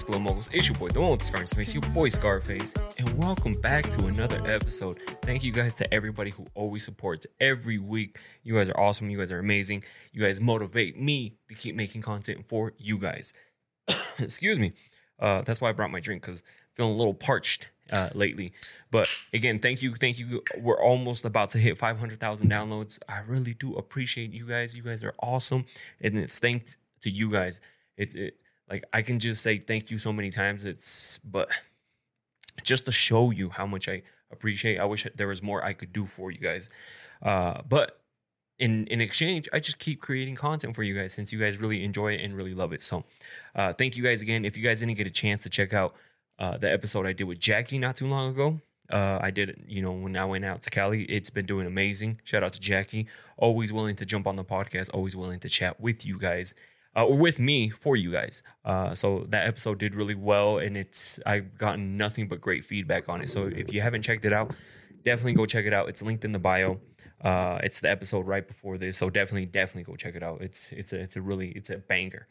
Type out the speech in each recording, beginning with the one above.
Basketball Moguls? It's your boy, the one with the face, your boy Scarface, and welcome back to another episode. Thank you guys to everybody who always supports every week. You guys are awesome. You guys are amazing. You guys motivate me to keep making content for you guys. Excuse me. Uh, that's why I brought my drink because feeling a little parched uh, lately. But again, thank you, thank you. We're almost about to hit 500,000 downloads. I really do appreciate you guys. You guys are awesome, and it's thanks to you guys. It, it like I can just say thank you so many times. It's but just to show you how much I appreciate. I wish there was more I could do for you guys. Uh, but in in exchange, I just keep creating content for you guys since you guys really enjoy it and really love it. So, uh, thank you guys again. If you guys didn't get a chance to check out uh, the episode I did with Jackie not too long ago, uh, I did, you know, when I went out to Cali, it's been doing amazing. Shout out to Jackie, always willing to jump on the podcast, always willing to chat with you guys uh, or with me for you guys. Uh, so that episode did really well, and it's I've gotten nothing but great feedback on it. So if you haven't checked it out, definitely go check it out. It's linked in the bio. Uh, it's the episode right before this, so definitely, definitely go check it out. It's it's a it's a really it's a banger.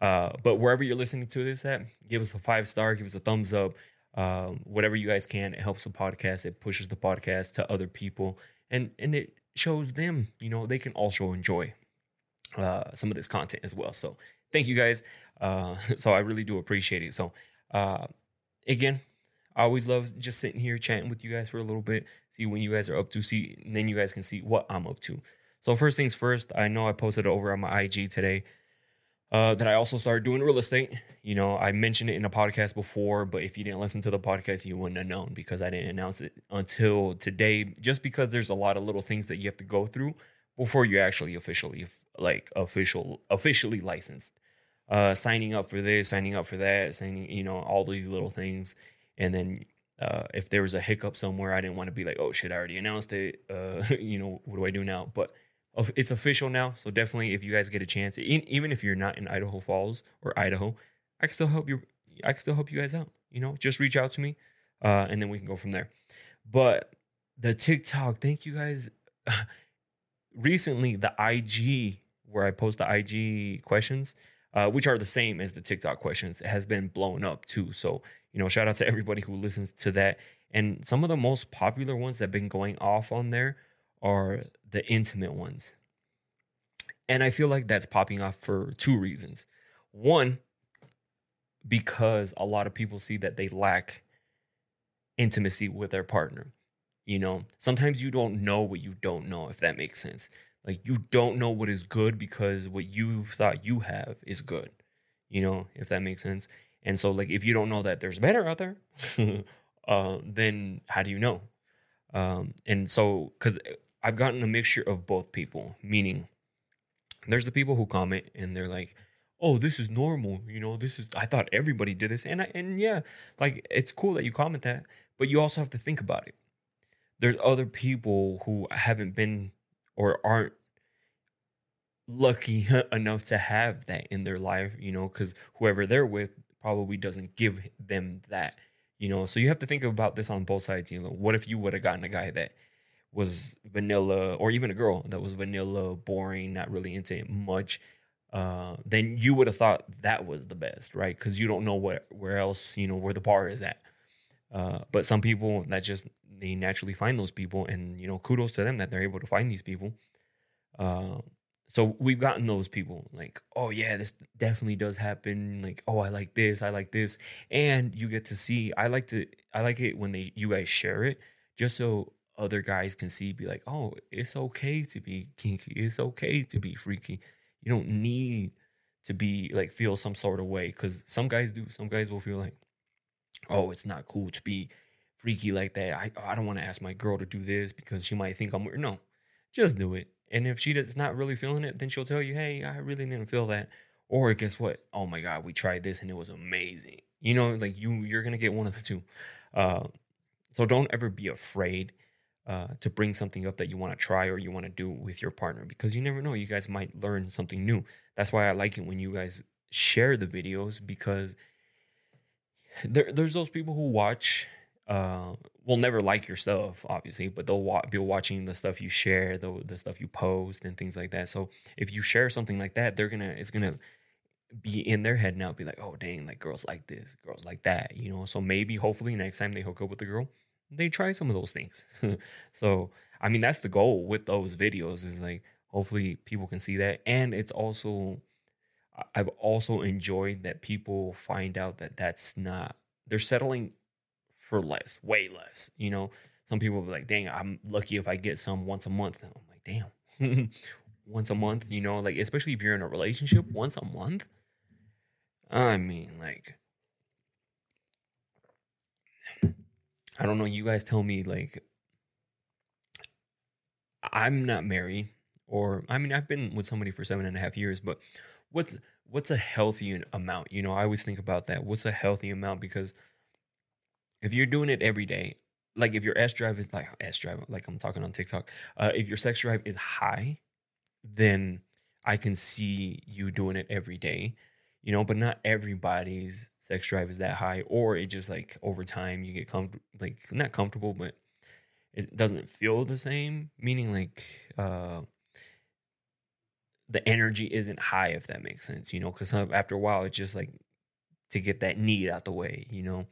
Uh, but wherever you're listening to this at, give us a five star, give us a thumbs up, um, whatever you guys can. It helps the podcast. It pushes the podcast to other people, and and it shows them, you know, they can also enjoy uh, some of this content as well. So thank you guys. Uh, so I really do appreciate it. So uh, again, I always love just sitting here chatting with you guys for a little bit, see when you guys are up to, see, and then you guys can see what I'm up to. So first things first, I know I posted over on my IG today. Uh, that I also started doing real estate. You know, I mentioned it in a podcast before, but if you didn't listen to the podcast, you wouldn't have known because I didn't announce it until today. Just because there's a lot of little things that you have to go through before you're actually officially like official officially licensed. Uh signing up for this signing up for that signing you know all these little things. And then uh if there was a hiccup somewhere i didn't want to be like oh shit i already announced it uh you know what do i do now? But it's official now so definitely if you guys get a chance even if you're not in idaho falls or idaho i can still help you i can still help you guys out you know? Just reach out to me uh and then we can go from there. But the tiktok thank you guys recently the IG where I post the IG questions, uh, which are the same as the TikTok questions, has been blown up too. So you know, shout out to everybody who listens to that. And some of the most popular ones that have been going off on there are the intimate ones. And I feel like that's popping off for two reasons. One, because a lot of people see that they lack intimacy with their partner. You know, sometimes you don't know what you don't know, if that makes sense. Like you don't know what is good because what you thought you have is good. You know, if that makes sense. And so, like, if you don't know that there's better out there, uh, then how do you know? Um, and so, because I've gotten a mixture of both people, meaning there's the people who comment and they're like, "Oh, this is normal," you know. This is I thought everybody did this, and I, and yeah, like it's cool that you comment that, but you also have to think about it there's other people who haven't been or aren't lucky enough to have that in their life, you know, because whoever they're with probably doesn't give them that, you know. So you have to think about this on both sides. You know, what if you would have gotten a guy that was vanilla, or even a girl that was vanilla, boring, not really into it much? Uh, then you would have thought that was the best, right? Because you don't know what where else, you know, where the bar is at. Uh, but some people that just they naturally find those people, and you know, kudos to them that they're able to find these people. Uh, so we've gotten those people like, oh yeah, this definitely does happen. Like, oh, I like this, I like this, and you get to see. I like to, I like it when they you guys share it, just so other guys can see. Be like, oh, it's okay to be kinky. It's okay to be freaky. You don't need to be like feel some sort of way because some guys do. Some guys will feel like, oh, it's not cool to be freaky like that. I I don't want to ask my girl to do this because she might think I'm weird. No, just do it. And if she does not really feeling it, then she'll tell you, hey, I really didn't feel that. Or guess what? Oh my God, we tried this and it was amazing. You know, like you you're gonna get one of the two. Uh, so don't ever be afraid uh, to bring something up that you want to try or you want to do with your partner because you never know. You guys might learn something new. That's why I like it when you guys share the videos because there, there's those people who watch uh, will never like your stuff, obviously, but they'll wa- be watching the stuff you share, the the stuff you post, and things like that. So if you share something like that, they're gonna it's gonna be in their head now, be like, oh dang, like girls like this, girls like that, you know. So maybe hopefully next time they hook up with a girl, they try some of those things. so I mean that's the goal with those videos is like hopefully people can see that. And it's also I've also enjoyed that people find out that that's not they're settling for less, way less. You know, some people will be like, dang, I'm lucky if I get some once a month. And I'm like, damn. once a month, you know, like especially if you're in a relationship once a month. I mean, like I don't know, you guys tell me like I'm not married, or I mean I've been with somebody for seven and a half years, but what's what's a healthy amount? You know, I always think about that. What's a healthy amount? Because if you're doing it every day, like if your S drive is like S drive, like I'm talking on TikTok, uh, if your sex drive is high, then I can see you doing it every day, you know, but not everybody's sex drive is that high, or it just like over time you get comfortable, like not comfortable, but it doesn't feel the same, meaning like, uh, the energy isn't high, if that makes sense, you know, because after a while, it's just like to get that need out the way, you know.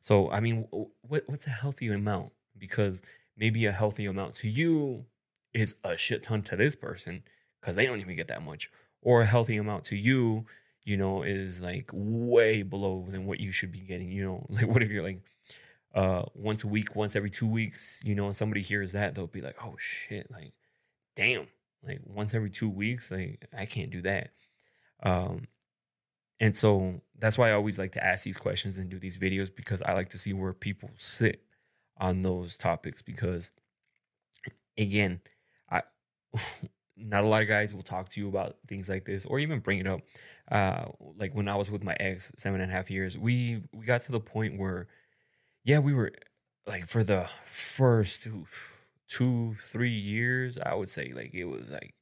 So, I mean, what what's a healthy amount? Because maybe a healthy amount to you is a shit ton to this person because they don't even get that much, or a healthy amount to you, you know, is like way below than what you should be getting. You know, like what if you're like uh once a week, once every two weeks, you know, and somebody hears that, they'll be like, oh shit, like damn like once every two weeks like i can't do that um and so that's why i always like to ask these questions and do these videos because i like to see where people sit on those topics because again i not a lot of guys will talk to you about things like this or even bring it up uh like when i was with my ex seven and a half years we we got to the point where yeah we were like for the first oof, two, three years, I would say like it was like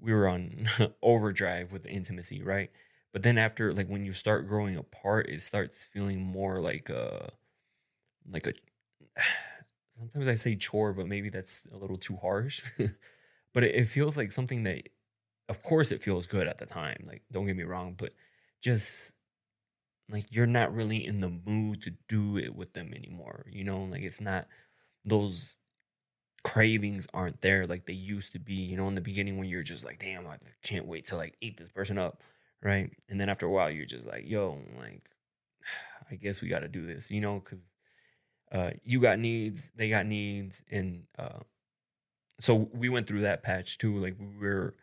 we were on overdrive with intimacy, right? But then after like when you start growing apart, it starts feeling more like a like a sometimes I say chore, but maybe that's a little too harsh. but it, it feels like something that of course it feels good at the time. Like don't get me wrong, but just like you're not really in the mood to do it with them anymore. You know, like it's not those cravings aren't there like they used to be. You know, in the beginning when you're just like, damn, I can't wait to like eat this person up, right? And then after a while, you're just like, yo, like, I guess we got to do this, you know, because uh, you got needs, they got needs, and uh, so we went through that patch too. Like we were,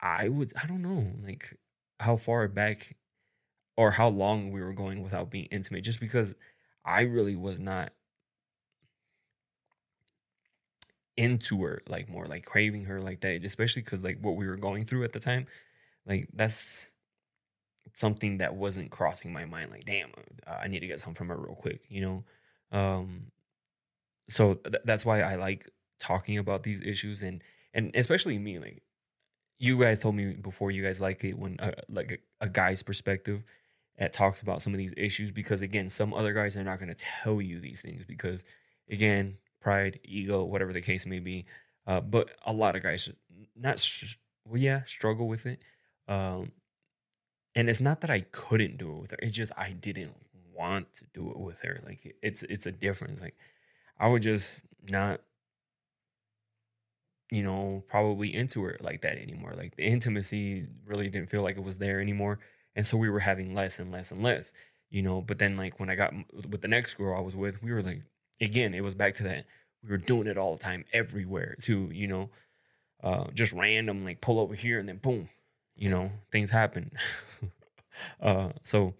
I would, I don't know, like how far back or how long we were going without being intimate, just because I really was not into her like more like craving her like that especially because like what we were going through at the time like that's something that wasn't crossing my mind like damn uh, i need to get some from her real quick you know um so th- that's why i like talking about these issues and and especially me like you guys told me before you guys like it when uh, like a, a guy's perspective that talks about some of these issues because again some other guys are not going to tell you these things because again pride, ego, whatever the case may be. Uh, but a lot of guys, not well, yeah, struggle with it. Um, and it's not that I couldn't do it with her; it's just I didn't want to do it with her. Like it's it's a difference. Like I would just not, you know, probably into her like that anymore. Like the intimacy really didn't feel like it was there anymore, and so we were having less and less and less. You know, but then like when I got with the next girl I was with, we were like again, it was back to that. We were doing it all the time, everywhere too, you know, uh, just random, like pull over here and then boom, you know, things happen. uh, so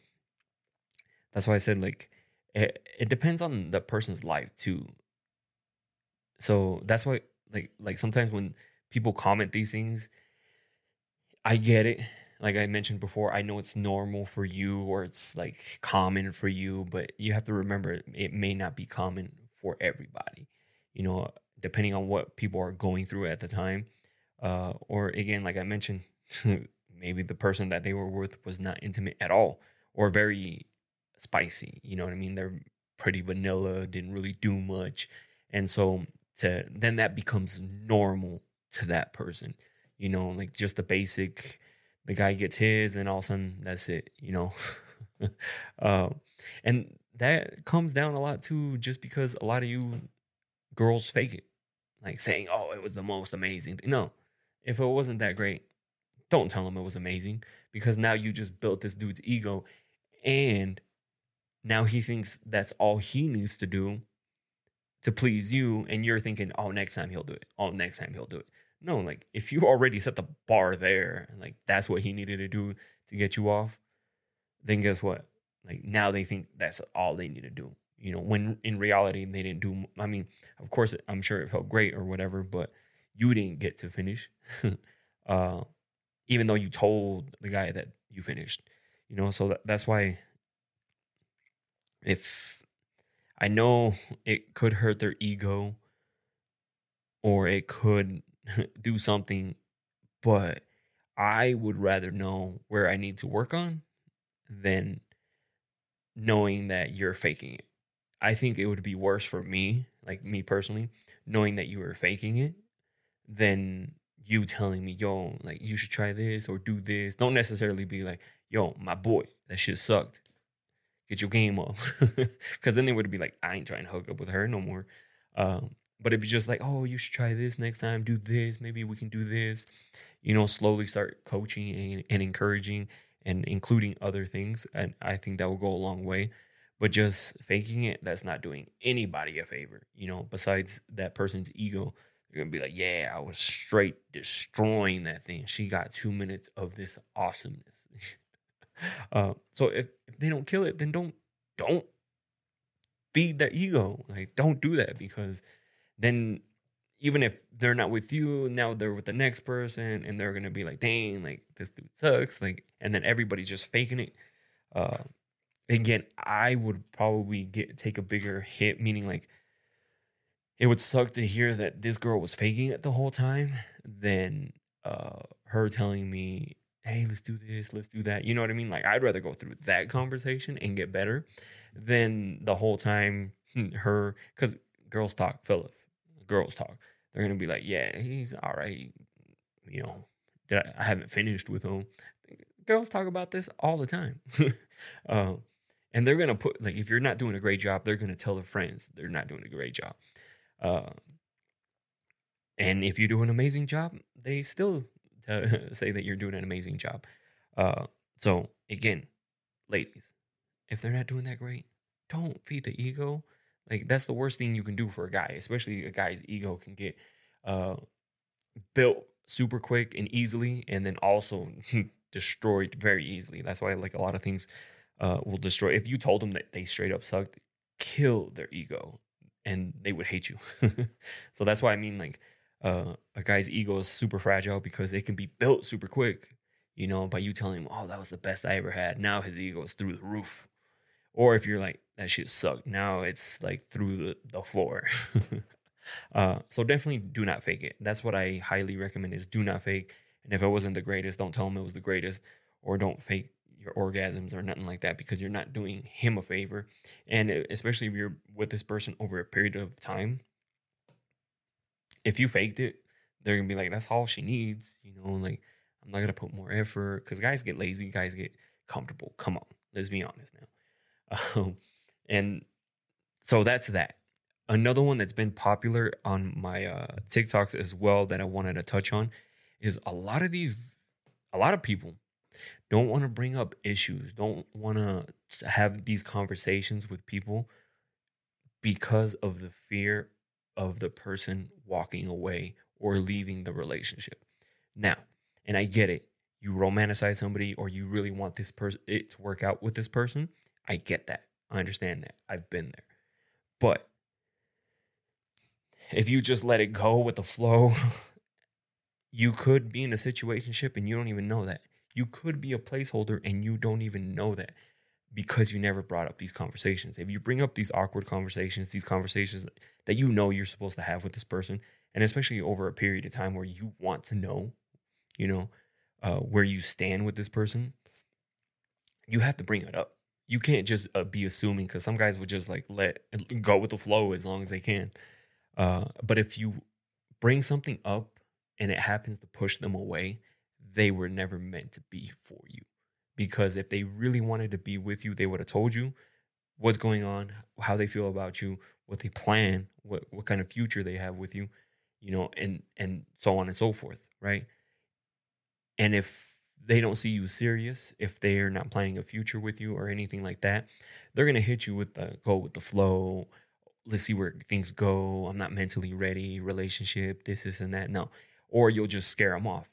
that's why I said, like, it, it depends on the person's life too. So that's why, like, like sometimes when people comment these things, I get it like I mentioned before, I know it's normal for you or it's like common for you, but you have to remember it may not be common for everybody. You know, depending on what people are going through at the time. Uh, or again, like I mentioned, maybe the person that they were with was not intimate at all or very spicy. You know what I mean? They're pretty vanilla, didn't really do much. And so to then that becomes normal to that person. You know, like just the basic the guy gets his, and all of a sudden that's it, you know. uh, and that comes down a lot too, just because a lot of you girls fake it, like saying, "Oh, it was the most amazing." Thing. No, if it wasn't that great, don't tell him it was amazing because now you just built this dude's ego, and now he thinks that's all he needs to do to please you, and you're thinking, "Oh, next time he'll do it. Oh, next time he'll do it." No, like if you already set the bar there, like that's what he needed to do to get you off, then guess what? Like now they think that's all they need to do. You know, when in reality they didn't do. I mean, of course, I'm sure it felt great or whatever, but you didn't get to finish, uh, even though you told the guy that you finished. You know, so that, that's why if I know it could hurt their ego or it could do something, but I would rather know where I need to work on than knowing that you're faking it. I think it would be worse for me, like me personally, knowing that you were faking it than you telling me, yo, like you should try this or do this. Don't necessarily be like, yo, my boy, that shit sucked. Get your game up. Cause then they would be like, I ain't trying to hook up with her no more. Um, but if you're just like, oh, you should try this next time, do this, maybe we can do this, you know, slowly start coaching and, and encouraging and including other things. And I think that will go a long way. But just faking it, that's not doing anybody a favor, you know, besides that person's ego. You're gonna be like, yeah, I was straight destroying that thing. She got two minutes of this awesomeness. uh, so if, if they don't kill it, then don't don't feed that ego. Like, don't do that because then even if they're not with you, now they're with the next person and they're gonna be like, dang, like this dude sucks. Like, and then everybody's just faking it. Uh again, I would probably get take a bigger hit, meaning like it would suck to hear that this girl was faking it the whole time than uh her telling me, hey, let's do this, let's do that. You know what I mean? Like I'd rather go through that conversation and get better than the whole time her because girls talk, fellas girls talk, they're gonna be like, yeah, he's all right. You know, I, haven't finished with him. Girls talk about this all the time, um, and they're gonna put like if you're not doing a great job, they're gonna tell their friends they're not doing a great job. Uh, and if you do an amazing job, they still say that you're doing an amazing job. Uh, so again, ladies, if they're not doing that great, don't feed the ego. Like that's the worst thing you can do for a guy, especially a guy's ego can get uh, built super quick and easily, and then also destroyed very easily. That's why like a lot of things uh, will destroy. If you told them that they straight up sucked, kill their ego, and they would hate you. so that's why I mean like uh, a guy's ego is super fragile because it can be built super quick. You know, by you telling him, "Oh, that was the best I ever had." Now his ego is through the roof. Or if you're like, that shit sucked. Now it's like through the, the floor. uh, so definitely do not fake it. That's what I highly recommend is do not fake. And if it wasn't the greatest, don't tell him it was the greatest or don't fake your orgasms or nothing like that because you're not doing him a favor. And especially if you're with this person over a period of time, if you faked it, they're gonna be like, that's all she needs. You know, like I'm not gonna put more effort because guys get lazy, guys get comfortable. Come on, let's be honest now. Um, and so that's that. Another one that's been popular on my uh, TikToks as well that I wanted to touch on is a lot of these, a lot of people don't want to bring up issues, don't want to have these conversations with people because of the fear of the person walking away or leaving the relationship. Now, and I get it. You romanticize somebody or you really want this person it to work out with this person. I get that. I understand that. I've been there. But if you just let it go with the flow, you could be in a situationship and you don't even know that. You could be a placeholder and you don't even know that because you never brought up these conversations. If you bring up these awkward conversations, these conversations that you know you're supposed to have with this person, and especially over a period of time where you want to know, you know, uh, where you stand with this person, you have to bring it up you can't just uh, be assuming because some guys would just like let go with the flow as long as they can. Uh, but if you bring something up and it happens to push them away, they were never meant to be for you. Because if they really wanted to be with you, they would have told you what's going on, how they feel about you, what they plan, what what kind of future they have with you, you know, and and so on and so forth, right? And if they don't see you serious, if they're not planning a future with you or anything like that, they're gonna hit you with the go with the flow. Let's see where things go. I'm not mentally ready. Relationship, this, this, and that. No, or you'll just scare them off.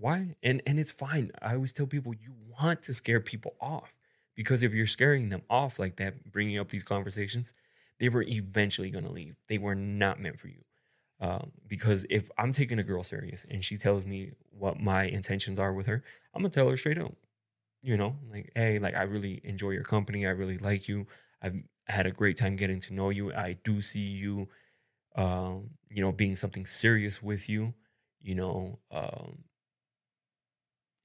Why? And and it's fine. I always tell people you want to scare people off because if you're scaring them off like that, bringing up these conversations, they were eventually gonna leave. They were not meant for you. Um, because if I'm taking a girl serious and she tells me what my intentions are with her, I'm gonna tell her straight up. You know, like, hey, like I really enjoy your company. I really like you. I've had a great time getting to know you. I do see you, um, you know, being something serious with you. You know, um,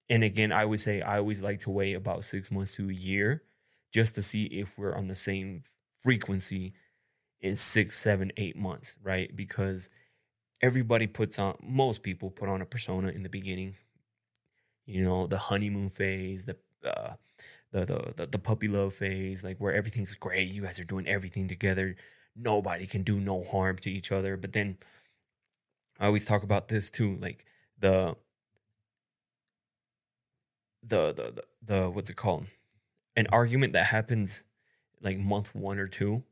and again, I would say I always like to wait about six months to a year just to see if we're on the same frequency in six, seven, eight months, right? Because everybody puts on most people put on a persona in the beginning you know the honeymoon phase the uh, the, the the the puppy love phase like where everything's great you guys are doing everything together nobody can do no harm to each other but then i always talk about this too like the the the the, what's it called an argument that happens like month one or two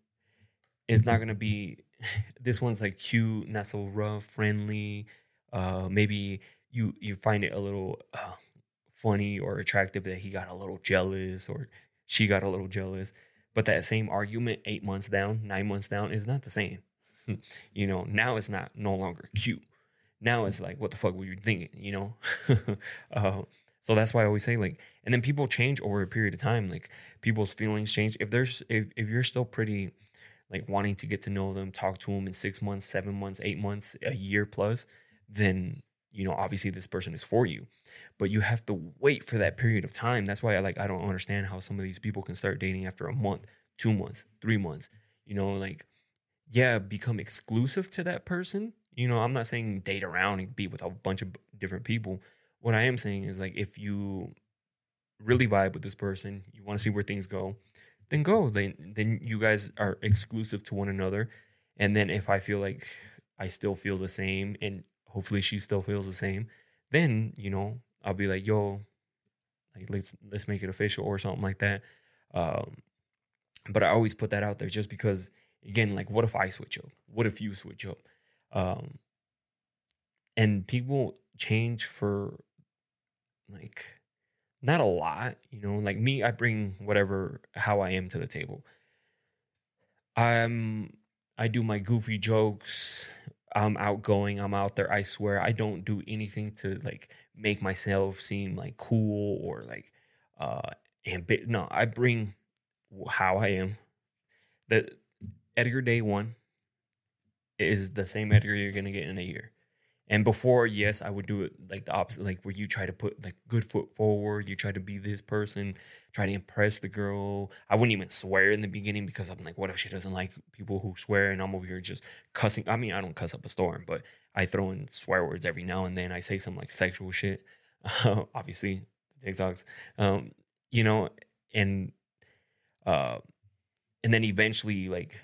is not to be this one's like cute, not so rough, friendly. Uh, maybe you you find it a little uh, funny or attractive that he got a little jealous or she got a little jealous. But that same argument, eight months down, nine months down, is not the same. you know, now it's not no longer cute. Now it's like, what the fuck were you thinking? You know. uh, so that's why I always say like, and then people change over a period of time. Like people's feelings change. If there's if if you're still pretty like wanting to get to know them, talk to them in six months, seven months, eight months, a year plus, then you know obviously this person is for you. But you have to wait for that period of time. That's why I like I don't understand how some of these people can start dating after a month, two months, three months. You know, like yeah, become exclusive to that person. You know, I'm not saying date around and be with a bunch of different people. What I am saying is like if you really vibe with this person, you want to see where things go, then go. Then then you guys are exclusive to one another. And then if I feel like I still feel the same and hopefully she still feels the same, then, you know, I'll be like, yo, like let's let's make it official or something like that. Um, but I always put that out there just because again, like what if I switch up? What if you switch up? Um, and people change for like not a lot, you know, like me, I bring whatever how I am to the table. I'm I do my goofy jokes. I'm outgoing. I'm out there. I swear I don't do anything to like make myself seem like cool or like uh ambit. No, I bring how I am. The Edgar Day one is the same Edgar you're gonna get in a year. And before, yes, I would do it like the opposite, like where you try to put like good foot forward, you try to be this person, try to impress the girl. I wouldn't even swear in the beginning because I'm like, what if she doesn't like people who swear and I'm over here just cussing? I mean, I don't cuss up a storm, but I throw in swear words every now and then. I say some like sexual shit, obviously TikToks, um, you know, and uh, and then eventually like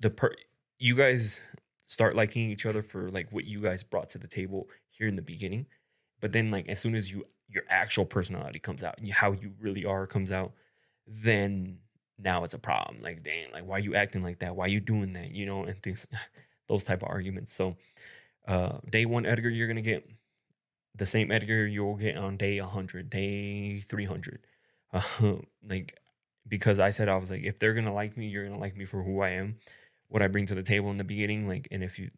the per you guys start liking each other for like what you guys brought to the table here in the beginning. But then like as soon as you your actual personality comes out, and how you really are comes out, then now it's a problem. Like, dang, like why are you acting like that? Why are you doing that? You know, and things those type of arguments. So uh day one Edgar, you're gonna get the same Edgar you'll get on day 100, day 300. Uh, like, because I said, I was like, if they're gonna like me, you're gonna like me for who I am what I bring to the table in the beginning. Like, and if you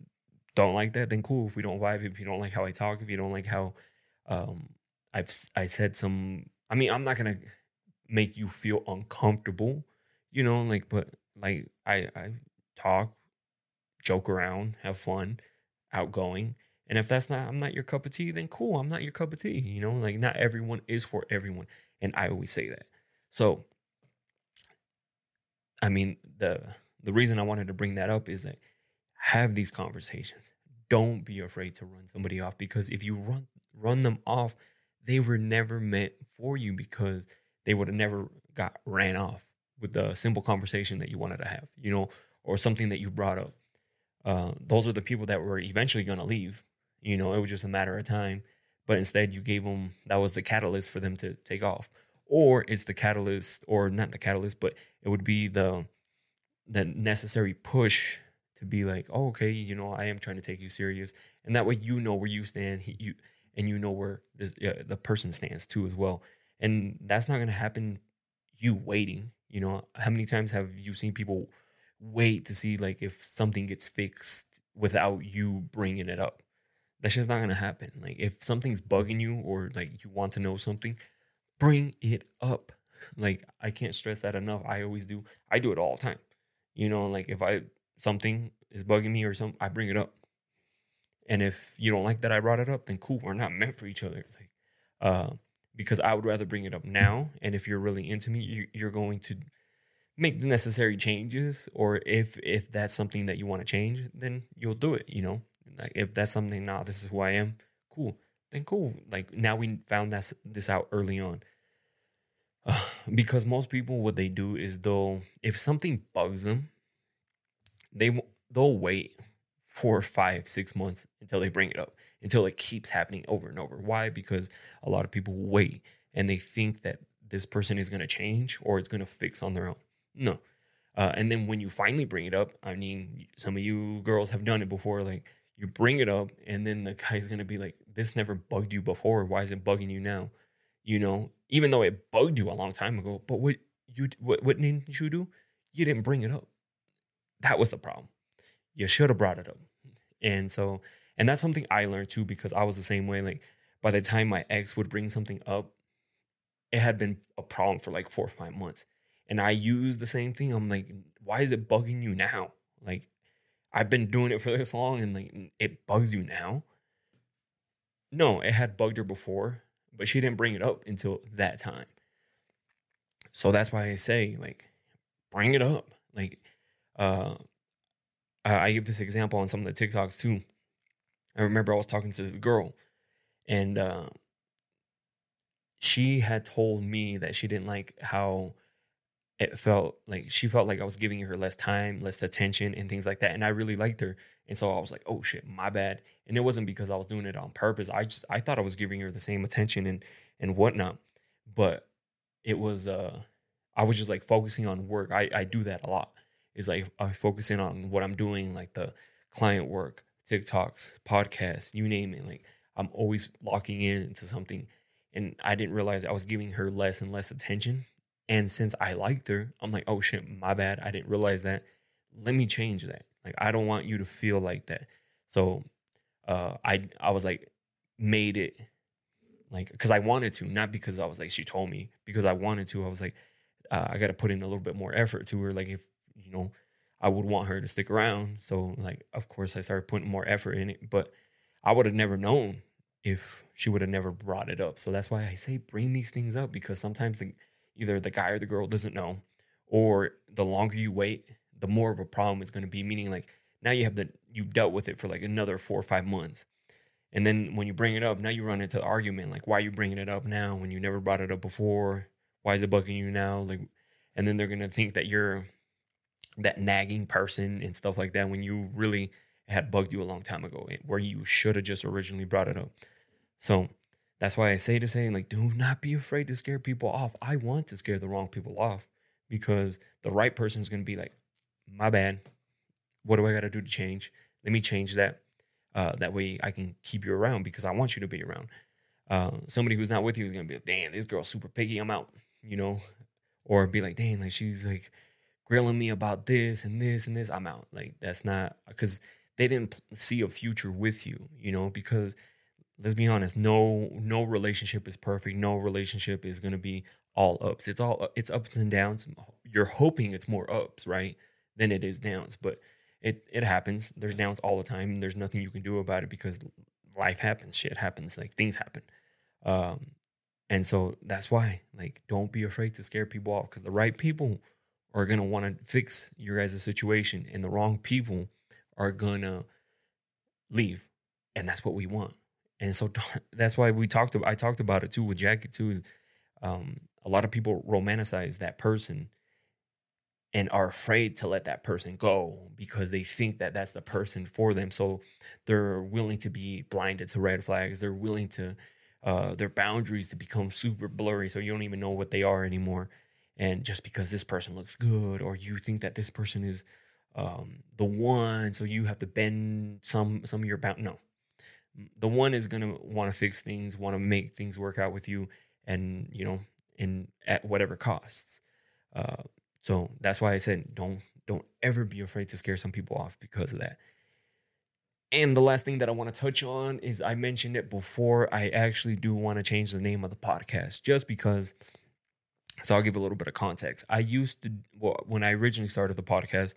don't like that, then cool. If we don't vibe, if you don't like how I talk, if you don't like how um, I've I said some, I mean, I'm not gonna make you feel uncomfortable, you know, like, but like I I talk, joke around, have fun, outgoing. And if that's not I'm not your cup of tea, then cool, I'm not your cup of tea. You know, like not everyone is for everyone. And I always say that. So I mean the the reason I wanted to bring that up is that have these conversations. Don't be afraid to run somebody off because if you run run them off, they were never meant for you because they would have never got ran off with the simple conversation that you wanted to have, you know, or something that you brought up. Uh, those are the people that were eventually going to leave. You know, it was just a matter of time. But instead, you gave them that was the catalyst for them to take off, or it's the catalyst, or not the catalyst, but it would be the the necessary push to be like, oh, okay, you know, I am trying to take you serious, and that way you know where you stand, he, you and you know where this, uh, the person stands too as well, and that's not to happen. You waiting, you know, how many times have you seen people wait to see like if something gets fixed without you bringing it up? That's just not to happen. Like if something's bugging you or like you want to know something, bring it up. Like I can't stress that enough. I always do. I do it all the time. You know, like if I something is bugging me or something, I bring it up. And if you don't like that I brought it up, then cool, we're not meant for each other. Like, uh, because I would rather bring it up now. And if you're really into me, you, you're going to make the necessary changes. Or if if that's something that you want to change, then you'll do it. You know, like if that's something, now nah, this is who I am. Cool, then cool. Like now we found that this out early on. Because most people, what they do is they'll if something bugs them, they they'll wait four, five, six months until they bring it up, until it keeps happening over and over. Why? Because a lot of people wait and they think that this person is going to change or it's going to fix on their own. No. Uh, and then when you finally bring it up, I mean, some of you girls have done it before. Like you bring it up, and then the guy's going to be like, This never bugged you before. Why is it bugging you now? You know, even though it bugged you a long time ago, but what you what, what didn't you do? You didn't bring it up. That was the problem. You should have brought it up. And so, and that's something I learned too because I was the same way. Like by the time my ex would bring something up, it had been a problem for like four or five months. And I used the same thing. I'm like, why is it bugging you now? Like, I've been doing it for this long and like it bugs you now. No, it had bugged her before, but she didn't bring it up until that time. So that's why I say, like, bring it up. Like, uh, I give this example on some of the TikToks too. I remember I was talking to this girl, and uh, she had told me that she didn't like how it felt like she felt like I was giving her less time, less attention, and things like that. And I really liked her, and so I was like, "Oh shit, my bad." And it wasn't because I was doing it on purpose. I just I thought I was giving her the same attention and and whatnot, but it was uh I was just like focusing on work. I I do that a lot is like I focus in on what I'm doing, like the client work, TikToks, podcasts, you name it. Like I'm always locking in into something. And I didn't realize I was giving her less and less attention. And since I liked her, I'm like, oh shit, my bad. I didn't realize that. Let me change that. Like I don't want you to feel like that. So uh I I was like made it like because I wanted to, not because I was like she told me, because I wanted to. I was like, uh, I got to put in a little bit more effort to her. Like if you know, I would want her to stick around. So like, of course, I started putting more effort in it. But I would have never known if she would have never brought it up. So that's why I say bring these things up because sometimes the, either the guy or the girl doesn't know, or the longer you wait, the more of a problem it's going to be. Meaning like now you have the you dealt with it for like another four or five months. And then when you bring it up, now you run into argument like, why are you bringing it up now when you never brought it up before? Why is it bugging you now? Like, and then they're gonna think that you're that nagging person and stuff like that when you really had bugged you a long time ago eh, where you should have just originally brought it up. So that's why I say to say, like, do not be afraid to scare people off. I want to scare the wrong people off because the right person is going to be like, my bad. What do I got to do to change? Let me change that. Uh, that way I can keep you around because I want you to be around. Uh, somebody who's not with you is going to be like, damn, this girl's super picky. I'm out, you know? Or be like, damn, like she's like, grilling me about this and this and this, I'm out. Like that's not because they didn't see a future with you, you know, because let's be honest, no no relationship is perfect. No relationship is going to be all ups. It's all it's ups and downs. You're hoping it's more ups, right? Than it is downs, but it it happens. There's downs all the time. there's nothing you can do about it because life happens, shit happens, like things happen. Um and so that's why like don't be afraid to scare people off because the right people are going to want to fix your guys' situation and the wrong people are going to leave. And that's what we want. And so that's why we talked about I talked about it too with Jackie too. Um, a lot of people romanticize that person and are afraid to let that person go because they think that that's the person for them. So they're willing to be blinded to red flags. They're willing to uh, their boundaries to become super blurry, so you don't even know what they are anymore. And just because this person looks good, or you think that this person is um, the one, so you have to bend some some of your bound. No, the one is gonna want to fix things, want to make things work out with you, and you know, and at whatever costs. Uh, so that's why I said don't don't ever be afraid to scare some people off because of that. And the last thing that I want to touch on is I mentioned it before. I actually do want to change the name of the podcast just because. So I'll give a little bit of context. I used to, well, when I originally started the podcast,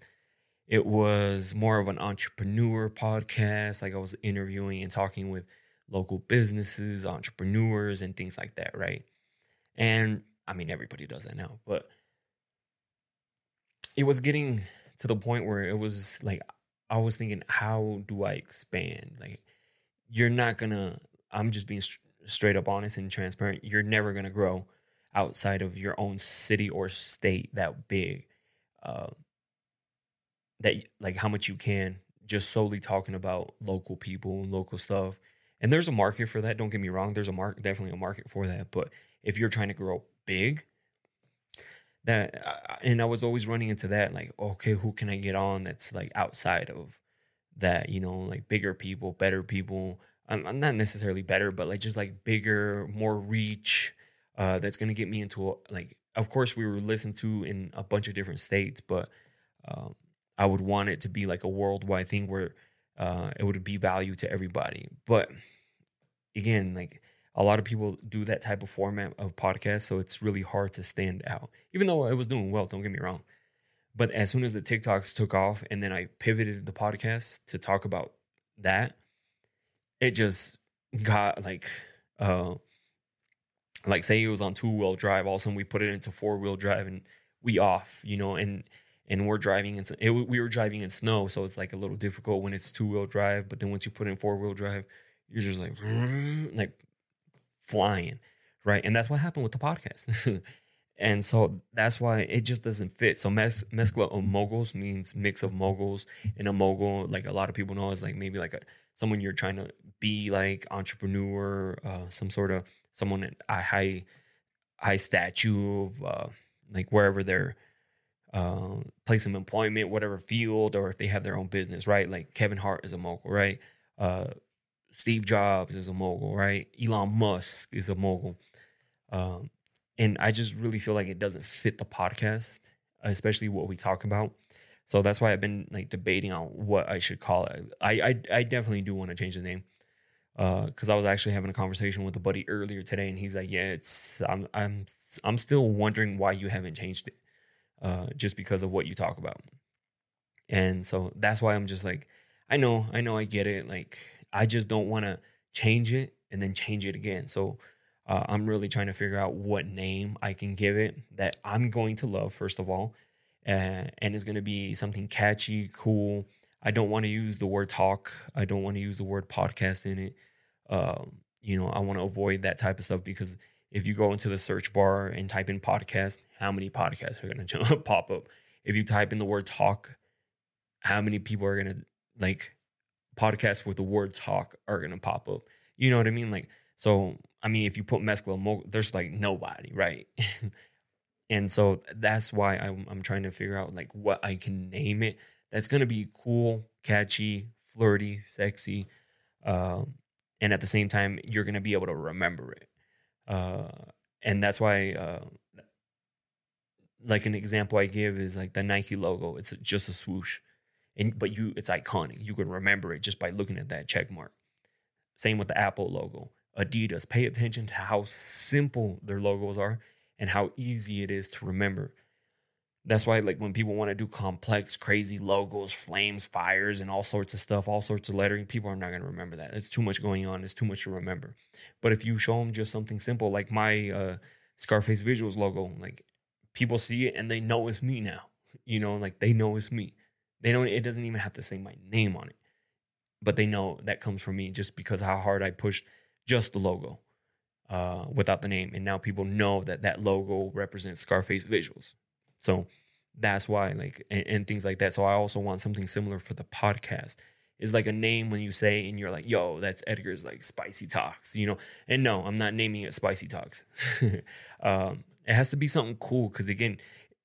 it was more of an entrepreneur podcast. Like I was interviewing and talking with local businesses, entrepreneurs, and things like that, right? And I mean, everybody does that now, but it was getting to the point where it was like I was thinking, how do I expand? Like, you're not gonna. I'm just being st- straight up honest and transparent. You're never gonna grow outside of your own city or state that big. Uh, that like how much you can just solely talking about local people, and local stuff. And there's a market for that. Don't get me wrong. There's a market, definitely a market for that. But if you're trying to grow big, that uh, and I was always running into that like okay who can I get on that's like outside of that you know like bigger people better people I'm, I'm not necessarily better but like just like bigger more reach uh that's gonna get me into a, like of course we were listened to in a bunch of different states but um I would want it to be like a worldwide thing where uh it would be value to everybody but again like a lot of people do that type of format of podcast, so it's really hard to stand out. Even though it was doing well, don't get me wrong. But as soon as the TikToks took off and then I pivoted the podcast to talk about that, it just got like uh like say it was on two-wheel drive, all of a sudden we put it into four-wheel drive and we off, you know, and and we're driving in it, we were driving in snow, so it's like a little difficult when it's two-wheel drive, but then once you put in four-wheel drive, you're just like like flying, right? And that's what happened with the podcast. and so that's why it just doesn't fit. So mes- mezcla of moguls means mix of moguls, and a mogul, like a lot of people know, is like maybe like a someone you're trying to be like entrepreneur, uh, some sort of someone at a high high statue of uh, like wherever they're uh, place of employment, whatever field, or if they have their own business, right? Like Kevin Hart is a mogul, right? Uh, Steve Jobs is a mogul, right? Elon Musk is a mogul. Um, and I just really feel like it doesn't fit the podcast, especially what we talk about. So that's why I've been like debating on what I should call it. I I, I definitely do want to change the name because uh, I was actually having a conversation with a buddy earlier today, and he's like, "Yeah, it's I'm I'm I'm still wondering why you haven't changed it, uh, just because of what you talk about." And so that's why I'm just like, I know, I know, I get it. Like I just don't want to change it and then change it again. So uh, I'm really trying to figure out what name I can give it that I'm going to love, first of all. Uh, and it's going to be something catchy, cool. I don't want to use the word talk. I don't want to use the word podcast in it. Um, you know, I want to avoid that type of stuff because if you go into the search bar and type in podcast, how many podcasts are going to pop up? If you type in the word talk, how many people are going to like podcasts with the word talk are gonna pop up. You know what I mean? Like, so I mean, if you put Mezcla, there's like nobody, right? and so that's why I'm, I'm trying to figure out like what I can name it that's gonna be cool, catchy, flirty, sexy, um, and at the same time you're gonna be able to remember it. Uh, and that's why, uh, like an example I give is like the Nike logo. It's just a swoosh and but you it's iconic. You can remember it just by looking at that check mark. Same with the Apple logo. Adidas, pay attention to how simple their logos are and how easy it is to remember. That's why, like, when people want to do complex, crazy logos, flames, fires, and all sorts of stuff, all sorts of lettering, people are not going to remember that. It's too much going on. It's too much to remember. But if you show them just something simple, like my uh, Scarface Visuals logo, like, people see it and they know it's me now. You know, like, they know it's me. They don't. It doesn't even have to say my name on it. but they know that comes from me just because how hard I pushed just the logo uh, without the name, and now people know that that logo represents Scarface Visuals. So that's why, like, and, and things like that. So I also want something similar for the podcast. Is like a name when you say and you're like, yo, that's Edgar's like spicy talks, you know. And no, I'm not naming it spicy talks. um, it has to be something cool because again,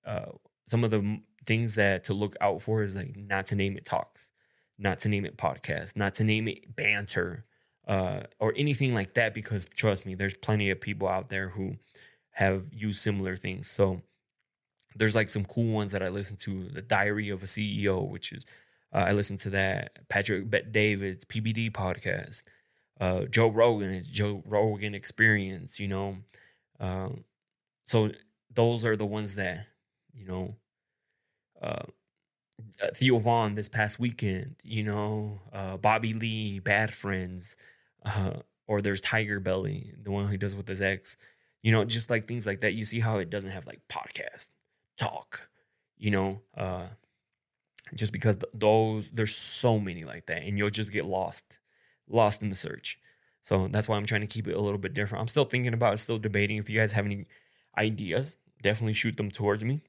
uh, some of the things that to look out for is like not to name it talks, not to name it podcast, not to name it banter, uh, or anything like that. Because trust me, there's plenty of people out there who have used similar things. So there's like some cool ones that I listen to. The Diary of a CEO, which is uh, I listen to that. Patrick Bet David's PBD podcast. Uh, Joe Rogan, it's Joe Rogan Experience. You know, um, so those are the ones that you know. Uh, Theo Von this past weekend, you know, uh, Bobby Lee, Bad Friends, uh, or there's Tiger Belly, the one he does with his ex, you know, just like things like that. You see how it doesn't have like podcast talk, you know, uh, just because those there's so many like that, and you'll just get lost, lost in the search. So that's why I'm trying to keep it a little bit different. I'm still thinking about it, still debating. If you guys have any ideas, definitely shoot them towards me.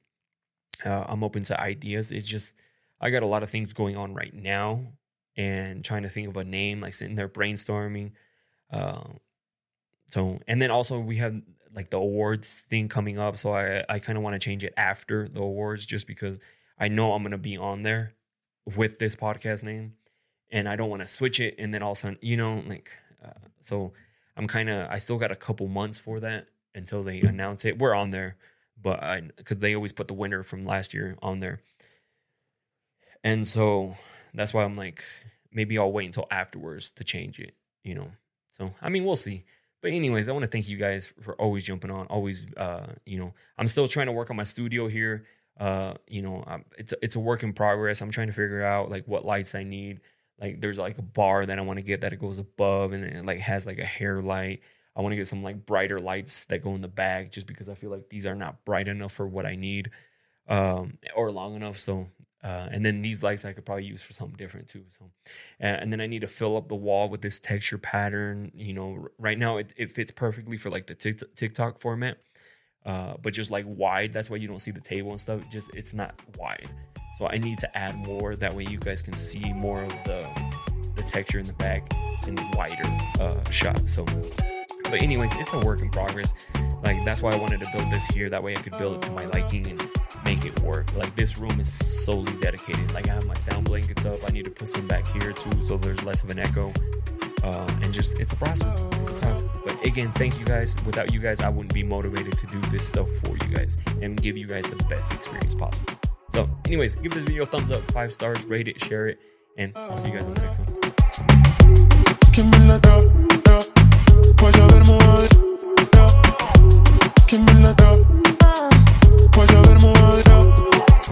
Uh, I'm open to ideas. It's just I got a lot of things going on right now, and trying to think of a name, like sitting there brainstorming. Uh, so and then also we have like the awards thing coming up, so I I kind of want to change it after the awards, just because I know I'm gonna be on there with this podcast name, and I don't want to switch it and then all of a sudden, you know, like uh, so I'm kind of I still got a couple months for that until they announce it. We're on there, but I because they always put the winner from last year on there, and so that's why I'm like maybe I'll wait until afterwards to change it. You know, so I mean we'll see. But anyways, I want to thank you guys for always jumping on. Always, uh, you know, I'm still trying to work on my studio here. Uh, you know, um, it's it's a work in progress. I'm trying to figure out like what lights I need. Like there's like a bar that I want to get that it goes above and it like has like a hair light. I want to get some like brighter lights that go in the back just because I feel like these are not bright enough for what I need um, or long enough. So uh, and then these lights I could probably use for something different too. So, and then I need to fill up the wall with this texture pattern. You know, right now it, it fits perfectly for like the TikTok format, uh, but just like wide. That's why you don't see the table and stuff. Just it's not wide. So I need to add more. That way you guys can see more of the the texture in the back and wider uh, shot. So, but anyways, it's a work in progress. Like that's why I wanted to build this here. That way I could build it to my liking and make it work. Like this room is solely dedicated. Like I have my sound blankets up. I need to put some back here too, so there's less of an echo. Um, and just it's a process. It's a process. But again, thank you guys. Without you guys, I wouldn't be motivated to do this stuff for you guys and give you guys the best experience possible. So, anyways, give this video a thumbs up, five stars, rate it, share it, and I'll see you guys in the next one.